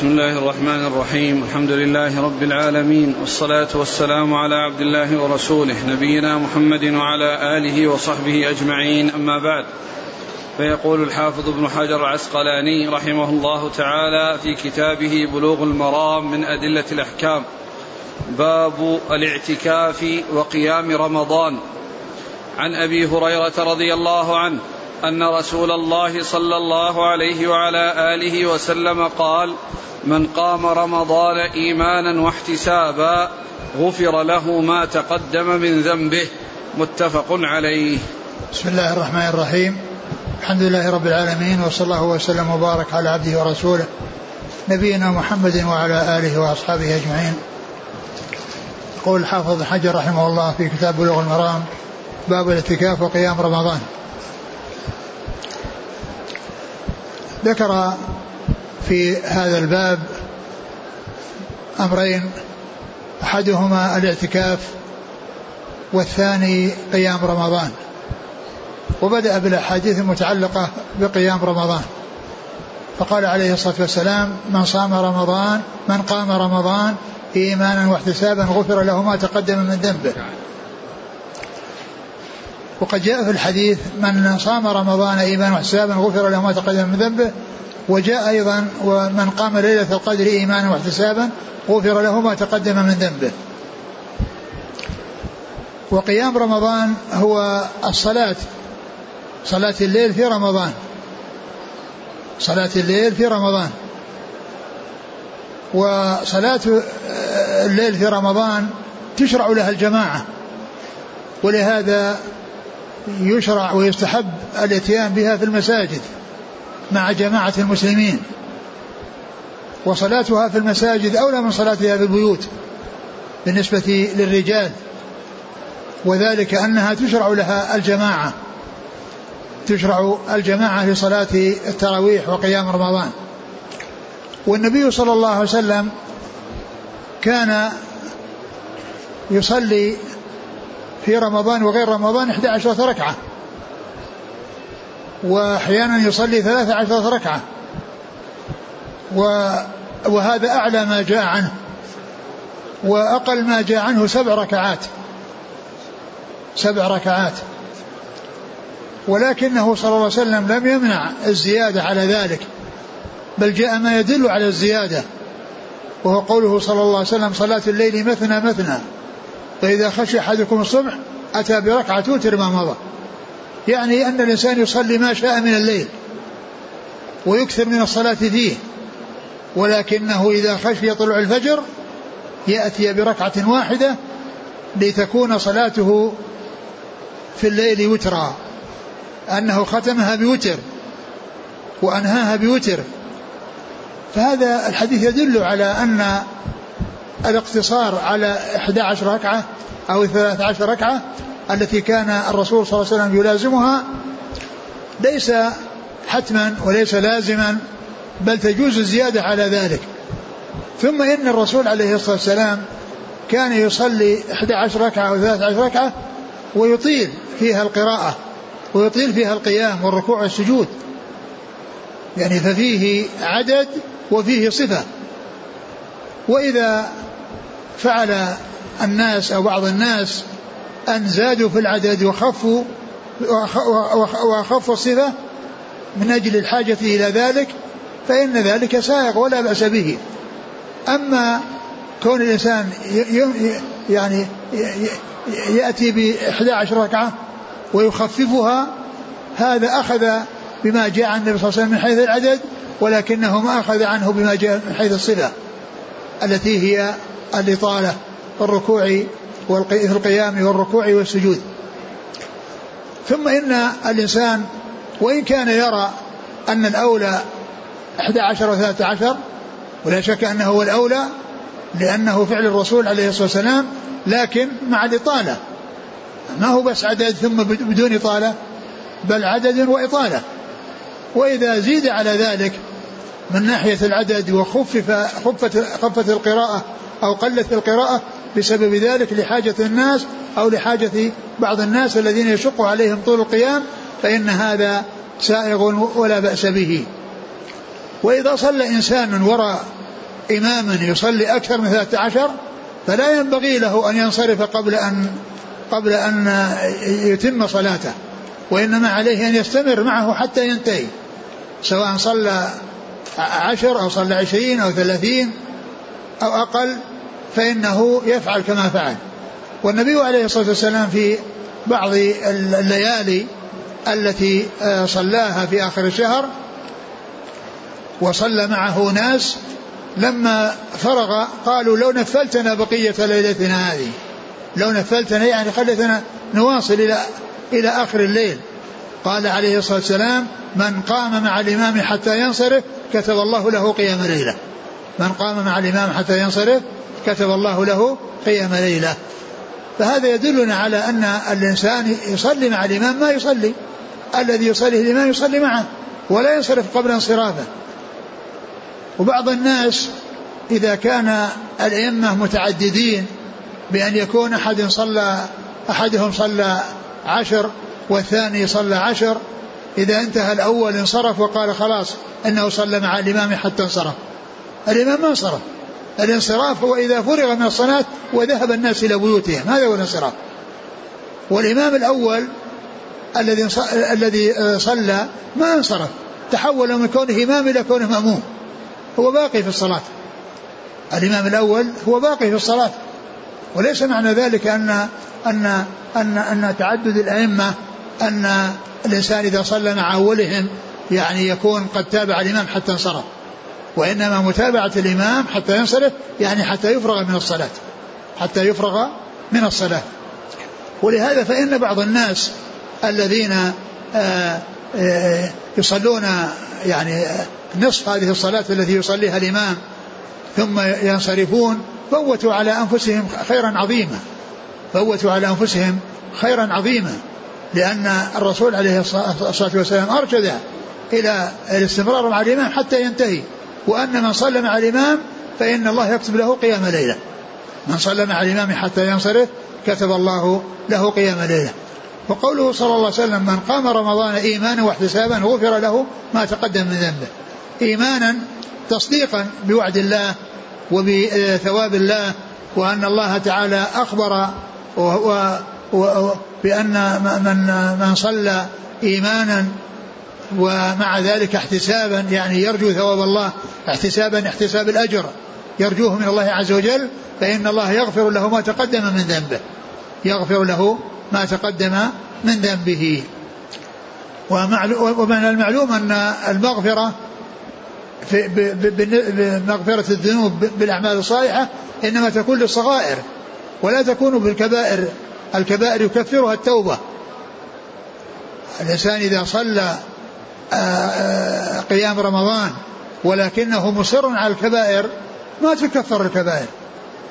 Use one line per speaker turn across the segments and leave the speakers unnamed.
بسم الله الرحمن الرحيم. الحمد لله رب العالمين والصلاة والسلام على عبد الله ورسوله نبينا محمد وعلى آله وصحبه أجمعين. أما بعد فيقول الحافظ ابن حجر العسقلاني رحمه الله تعالى في كتابه بلوغ المرام من أدلة الأحكام باب الاعتكاف وقيام رمضان. عن أبي هريرة رضي الله عنه أن رسول الله صلى الله عليه وعلى آله وسلم قال من قام رمضان إيمانا واحتسابا غفر له ما تقدم من ذنبه. متفق عليه.
بسم الله الرحمن الرحيم. الحمد لله رب العالمين وصلى الله وسلم وبارك على عبده ورسوله نبينا محمد وعلى آله وأصحابه أجمعين. يقول الحافظ حجر رحمه الله في كتاب بلوغ المرام باب الاعتكاف وقيام رمضان. ذكر في هذا الباب أمرين أحدهما الاعتكاف والثاني قيام رمضان. وبدأ بالأحاديث المتعلقة بقيام رمضان. فقال عليه الصلاة والسلام من صام رمضان من قام رمضان إيمانا واحتسابا غفر له ما تقدم من ذنبه. وقد جاء في الحديث من صام رمضان إيمانا واحتسابا غفر له ما تقدم من ذنبه وجاء أيضا ومن قام ليلة القدر إيمانا واحتسابا غفر له ما تقدم من ذنبه. وقيام رمضان هو الصلاة صلاة الليل في رمضان صلاة الليل في رمضان وصلاة الليل في رمضان تشرع لها الجماعة ولهذا يشرع ويستحب الاتيان بها في المساجد مع جماعة المسلمين. وصلاتها في المساجد أولى من صلاتها في البيوت بالنسبة للرجال وذلك أنها تشرع لها الجماعة تشرع الجماعة لصلاة التراويح وقيام رمضان. والنبي صلى الله عليه وسلم كان يصلي في رمضان وغير رمضان 11 ركعة. وأحيانا يصلي 13 ركعة. وهذا أعلى ما جاء عنه. وأقل ما جاء عنه سبع ركعات. سبع ركعات. ولكنه صلى الله عليه وسلم لم يمنع الزيادة على ذلك. بل جاء ما يدل على الزيادة. وهو قوله صلى الله عليه وسلم صلاة الليل مثنى مثنى. فإذا خشي أحدكم الصبح أتى بركعة توتر ما مضى. يعني أن الإنسان يصلي ما شاء من الليل ويكثر من الصلاة فيه ولكنه إذا خشي طلوع الفجر يأتي بركعة واحدة لتكون صلاته في الليل وترا. أنه ختمها بوتر وأنهاها بوتر. فهذا الحديث يدل على أن الاقتصار على 11 ركعة أو 13 ركعة التي كان الرسول صلى الله عليه وسلم يلازمها ليس حتما وليس لازما بل تجوز الزيادة على ذلك. ثم إن الرسول عليه الصلاة والسلام كان يصلي 11 ركعة أو 13 ركعة ويطيل فيها القراءة ويطيل فيها القيام والركوع والسجود. يعني ففيه عدد وفيه صفة. وإذا فعل الناس أو بعض الناس أن زادوا في العدد وخفوا وخفوا الصفة من أجل الحاجة إلى ذلك فإن ذلك سائغ ولا بأس به. أما كون الإنسان يعني يأتي ب 11 ركعة ويخففها هذا أخذ بما جاء عن النبي صلى الله عليه وسلم من حيث العدد ولكنه ما أخذ عنه بما جاء من حيث الصفة. التي هي الإطالة والركوع في القيام والركوع والسجود. ثم إن الإنسان وإن كان يرى أن الأولى 11 و 13 ولا شك أنه هو الأولى لأنه فعل الرسول عليه الصلاة والسلام لكن مع الإطالة. ما هو بس عدد ثم بدون إطالة بل عدد وإطالة. وإذا زيد على ذلك من ناحية العدد وخفف خفت خفت القراءة أو قلت القراءة بسبب ذلك لحاجة الناس أو لحاجة بعض الناس الذين يشق عليهم طول القيام فإن هذا سائغ ولا بأس به. وإذا صلى إنسان وراء إماما يصلي أكثر من ثلاثة عشر فلا ينبغي له أن ينصرف قبل أن قبل أن يتم صلاته وإنما عليه أن يستمر معه حتى ينتهي سواء صلى عشر أو صلى عشرين أو ثلاثين أو أقل فإنه يفعل كما فعل. والنبي عليه الصلاة والسلام في بعض الليالي التي آه، صلاها في آخر الشهر وصلى معه ناس لما فرغ قالوا لو نفلتنا بقية ليلتنا هذه لو نفلتنا يعني خلتنا نواصل إلى إلى آخر الليل. قال عليه الصلاة والسلام من قام مع الإمام حتى ينصرف كتب الله له قيام ليلة. من قام مع الإمام حتى ينصرف كتب الله له قيام ليلة. فهذا يدلنا على أن الإنسان يصلي مع الإمام ما يصلي. الذي يصلي الإمام يصلي معه ولا ينصرف قبل انصرافه. وبعض الناس إذا كان الأئمة متعددين بأن يكون أحد صلى أحدهم صلى عشر والثاني صلى عشر إذا انتهى الأول انصرف وقال خلاص إنه صلى مع الإمام حتى انصرف. الإمام ما انصرف. الانصراف هو إذا فرغ من الصلاة وذهب الناس إلى بيوتهم. هذا هو الانصراف. والإمام الأول الذي الذي صلى ما انصرف. تحول من كونه إمام إلى كونه مأموم. هو باقي في الصلاة. الإمام الأول هو باقي في الصلاة. وليس معنى ذلك أن أن أن أن تعدد الأئمة أن الإنسان إذا صلى مع أولهم يعني يكون قد تابع الإمام حتى انصرف. وإنما متابعة الإمام حتى ينصرف يعني حتى يفرغ من الصلاة. حتى يفرغ من الصلاة. ولهذا فإن بعض الناس الذين آه، آه، يصلون يعني نصف هذه الصلاة التي يصليها الإمام ثم ينصرفون فوتوا على أنفسهم خيرا عظيما. فوتوا على أنفسهم خيرا عظيما. لأن الرسول عليه الصلاة والسلام أرشد إلى الاستمرار مع الإمام حتى ينتهي. وأن من صلى مع الإمام فإن الله يكتب له قيام ليلة. من صلى مع الإمام حتى ينصرف كتب الله له قيام ليلة. وقوله صلى الله عليه وسلم من قام رمضان إيمانا واحتسابا غفر له ما تقدم من ذنبه. إيمانا تصديقا بوعد الله وبثواب الله وأن الله تعالى أخبر بأن من من صلى إيمانا ومع ذلك احتسابا يعني يرجو ثواب الله احتسابا احتساب الأجر يرجوه من الله عز وجل فإن الله يغفر له ما تقدم من ذنبه يغفر له ما تقدم من ذنبه. ومن المعلوم أن المغفرة في بمغفرة الذنوب بالأعمال الصالحة إنما تكون للصغائر ولا تكون بالكبائر. الكبائر يكفرها التوبة. الإنسان إذا صلى آه، آه، قيام رمضان ولكنه مصر على الكبائر ما تكفر الكبائر.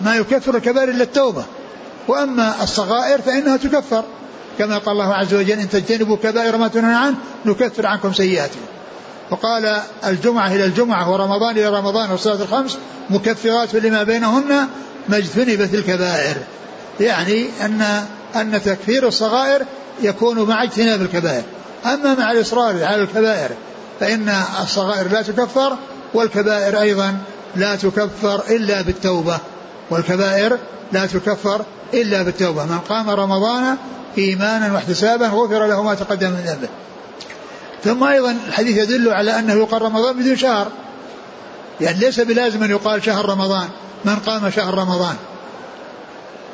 ما يكفر الكبائر إلا التوبة. وأما الصغائر فإنها تكفر. كما قال الله عز وجل إن تجتنبوا كبائر ما تنهون عنه نكفر عنكم سيئاتكم. وقال الجمعة إلى الجمعة ورمضان إلى رمضان والصلاة الخمس مكفرات لما بينهن ما اجتنبت الكبائر. يعني أن أن تكفير الصغائر يكون مع اجتناب الكبائر. أما مع الإصرار على الكبائر فإن الصغائر لا تكفر والكبائر أيضا لا تكفر إلا بالتوبة. والكبائر لا تكفر إلا بالتوبة. من قام رمضان إيمانا واحتسابا غفر له ما تقدم من ذنبه. ثم أيضا الحديث يدل على أنه يقال رمضان بدون شهر. يعني ليس بلازم أن يقال شهر رمضان من قام شهر رمضان.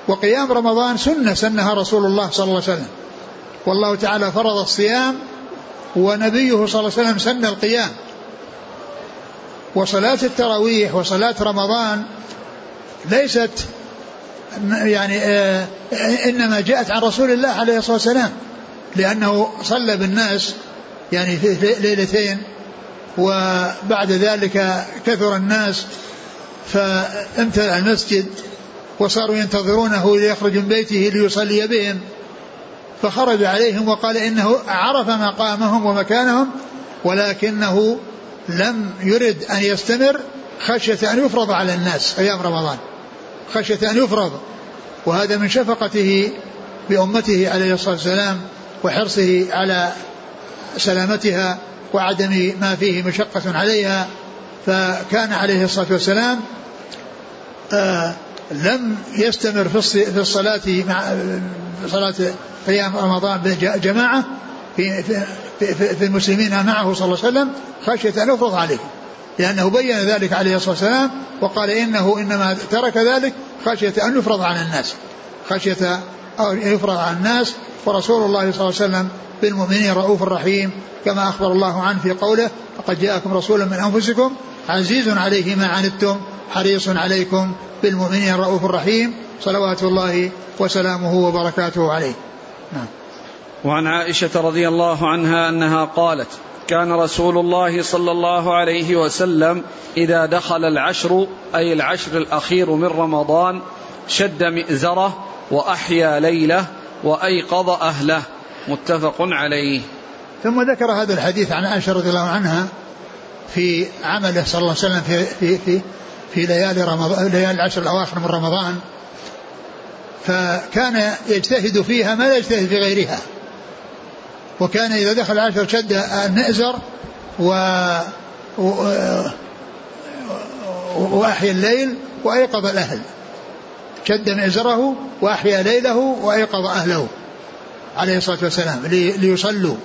وقيام رمضان سنة سنها رسول الله صلى الله عليه وسلم. والله تعالى فرض الصيام ونبيه صلى الله عليه وسلم سن القيام. وصلاة التراويح وصلاة رمضان ليست يعني آه إنما جاءت عن رسول الله عليه الصلاة والسلام لأنه صلى بالناس يعني في ليلتين وبعد ذلك كثر الناس فامتلأ المسجد وصاروا ينتظرونه ليخرج من بيته ليصلي بهم. فخرج عليهم وقال إنه عرف مقامهم ومكانهم ولكنه لم يرد أن يستمر خشية أن يفرض على الناس أيام رمضان. خشية أن يفرض. وهذا من شفقته بأمته عليه الصلاة والسلام وحرصه على سلامتها وعدم ما فيه مشقة عليها. فكان عليه الصلاة والسلام آه لم يستمر في الصلاة مع صلاة قيام رمضان جماعة في, في, في, في المسلمين معه صلى الله عليه وسلم خشية أن يفرض عليهم لأنه بين ذلك عليه الصلاة والسلام وقال إنه إنما ترك ذلك خشية أن يفرض على الناس. خشية أن يفرض على الناس. ورسول الله صلى الله عليه وسلم بالمؤمنين رؤوف رحيم كما أخبر الله عنه في قوله لقد جاءكم رسول من أنفسكم عزيز عليه ما عنتم حريص عليكم بالمؤمنين رؤوف رحيم صلوات الله وسلامه وبركاته عليه. نعم.
وعن عائشة رضي الله عنها أنها قالت كان رسول الله صلى الله عليه وسلم إذا دخل العشر أي العشر الأخير من رمضان شد مئزره وأحيا ليله وأيقظ أهله. متفق عليه.
ثم ذكر هذا الحديث عن عائشة رضي الله عنها في عمله صلى الله عليه وسلم في في في, في ليالي رمضان ليالي العشر الأواخر من رمضان. فكان يجتهد فيها ما لا يجتهد في غيرها. وكان إذا دخل العشر شد المئزر و وأحيا الليل وأيقظ الأهل. شد مئزره وأحيا ليله وأيقظ أهله. عليه الصلاة والسلام. ليصلوا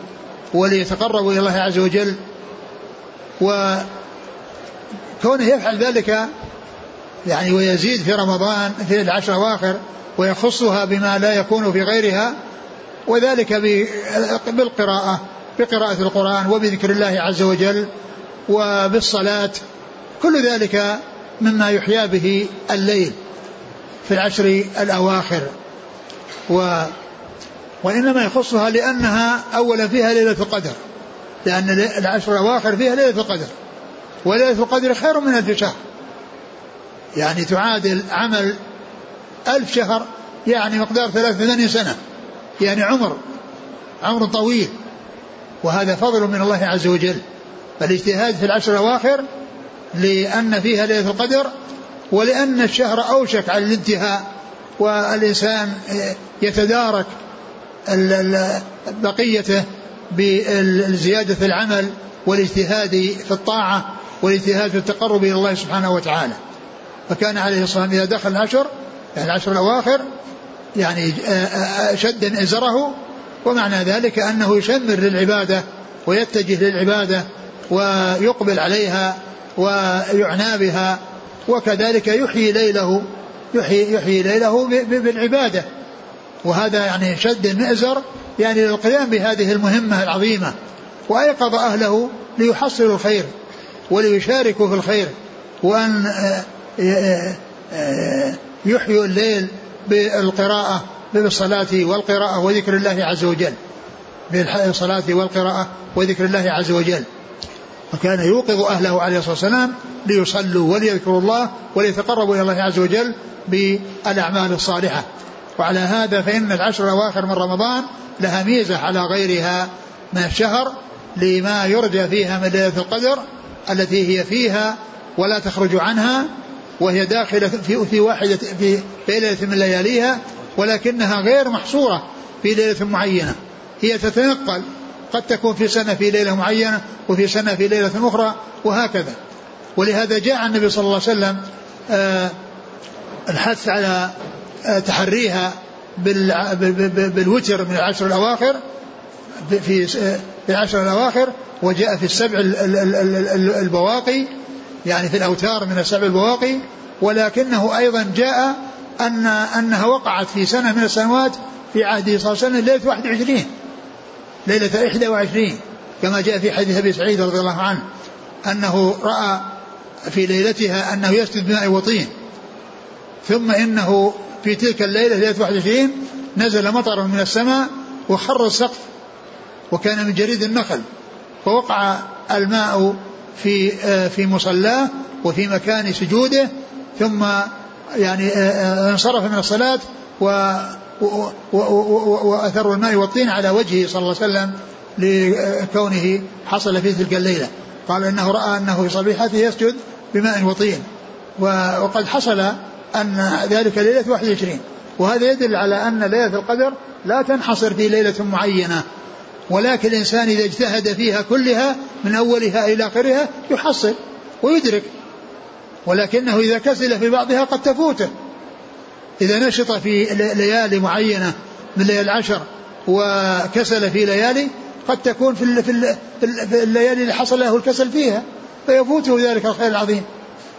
وليتقربوا إلى الله عز وجل. وكونه يفعل ذلك يعني ويزيد في رمضان في العشر الأواخر ويخصها بما لا يكون في غيرها وذلك بالقراءة بقراءة القرآن وبذكر الله عز وجل وبالصلاة كل ذلك مما يحيا به الليل في العشر الأواخر. و وإنما يخصها لأنها أولا فيها ليلة القدر. لأن العشر الأواخر فيها ليلة القدر. وليلة القدر خير من ألف شهر. يعني تعادل عمل ألف شهر يعني مقدار ثلاثة سنة. يعني عمر عمر طويل. وهذا فضل من الله عز وجل. فالاجتهاد في العشر الأواخر لأن فيها ليلة القدر ولأن الشهر أوشك على الانتهاء والإنسان يتدارك بقيته بزيادة العمل والاجتهاد في الطاعة والاجتهاد في التقرب إلى الله سبحانه وتعالى. فكان عليه الصلاة والسلام إذا دخل العشر يعني العشر الأواخر يعني شد إزره ومعنى ذلك أنه يشمر للعبادة ويتجه للعبادة ويقبل عليها ويعنى بها وكذلك يحيي ليله يحيي, يحيي ليله بالعبادة. وهذا يعني شد المئزر يعني للقيام بهذه المهمة العظيمة وأيقظ أهله ليحصلوا الخير وليشاركوا في الخير وأن يحيوا الليل بالقراءة بالصلاة والقراءة وذكر الله عز وجل. بالصلاة والقراءة وذكر الله عز وجل. وكان يوقظ أهله عليه الصلاة والسلام ليصلوا وليذكروا الله وليتقربوا إلى الله عز وجل بالأعمال الصالحة. وعلى هذا فإن العشر الأواخر من رمضان لها ميزة على غيرها من الشهر لما يرجى فيها من ليلة القدر التي هي فيها ولا تخرج عنها وهي داخلة في في واحدة في ليلة من لياليها ولكنها غير محصورة في ليلة معينة. هي تتنقل قد تكون في سنة في ليلة معينة وفي سنة في ليلة أخرى وهكذا. ولهذا جاء النبي صلى الله عليه وسلم آه، الحث على تحريها بالوتر من العشر الأواخر في في العشر الأواخر وجاء في السبع البواقي يعني في الأوتار من السبع البواقي. ولكنه أيضا جاء أن أنها وقعت في سنة من السنوات في عهده صلى الله عليه وسلم ليلة 21 ليلة 21 كما جاء في حديث أبي سعيد رضي الله عنه أنه رأى في ليلتها أنه يسجد بماء وطين. ثم إنه في تلك الليلة ليلة 21 نزل مطر من السماء وخر السقف وكان من جريد النخل فوقع الماء في آه، في مصلاه وفي مكان سجوده ثم يعني آه، آه، انصرف من الصلاة وأثر الماء والطين على وجهه صلى الله عليه وسلم لكونه حصل في تلك الليلة. قال إنه رأى أنه في صبيحته يسجد بماء وطين وقد حصل أن ذلك ليلة 21 وهذا يدل على أن ليلة القدر لا تنحصر في ليلة معينة. ولكن الإنسان إذا اجتهد فيها كلها من أولها إلى آخرها يحصل ويدرك. ولكنه إذا كسل في بعضها قد تفوته. إذا نشط في ليالي معينة من ليالي العشر وكسل في ليالي قد تكون في الليالي اللي حصل له الكسل فيها. فيفوته ذلك الخير العظيم.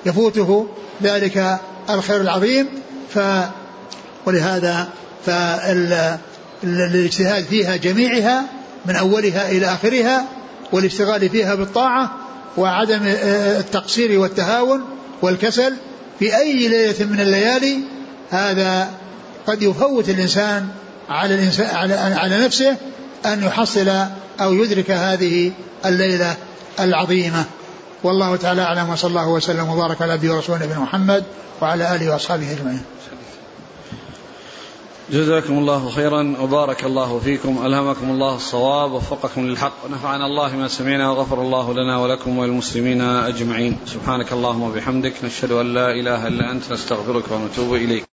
يفوته ذلك الخير العظيم. ف ولهذا فالاجتهاد فيها جميعها من أولها إلى آخرها والاشتغال فيها بالطاعة وعدم التقصير والتهاون والكسل في أي ليلة من الليالي هذا قد يفوت الإنسان على الإنسان على, على نفسه أن يحصل أو يدرك هذه الليلة العظيمة. والله تعالى أعلم وصلى الله وسلم وبارك على أبي ورسوله نبينا محمد وعلى آله وأصحابه أجمعين.
جزاكم الله خيرا وبارك الله فيكم ألهمكم الله الصواب ووفقكم للحق. ونفعنا الله ما سمعنا وغفر الله لنا ولكم وللمسلمين أجمعين. سبحانك اللهم وبحمدك نشهد أن لا إله إلا أنت نستغفرك ونتوب إليك.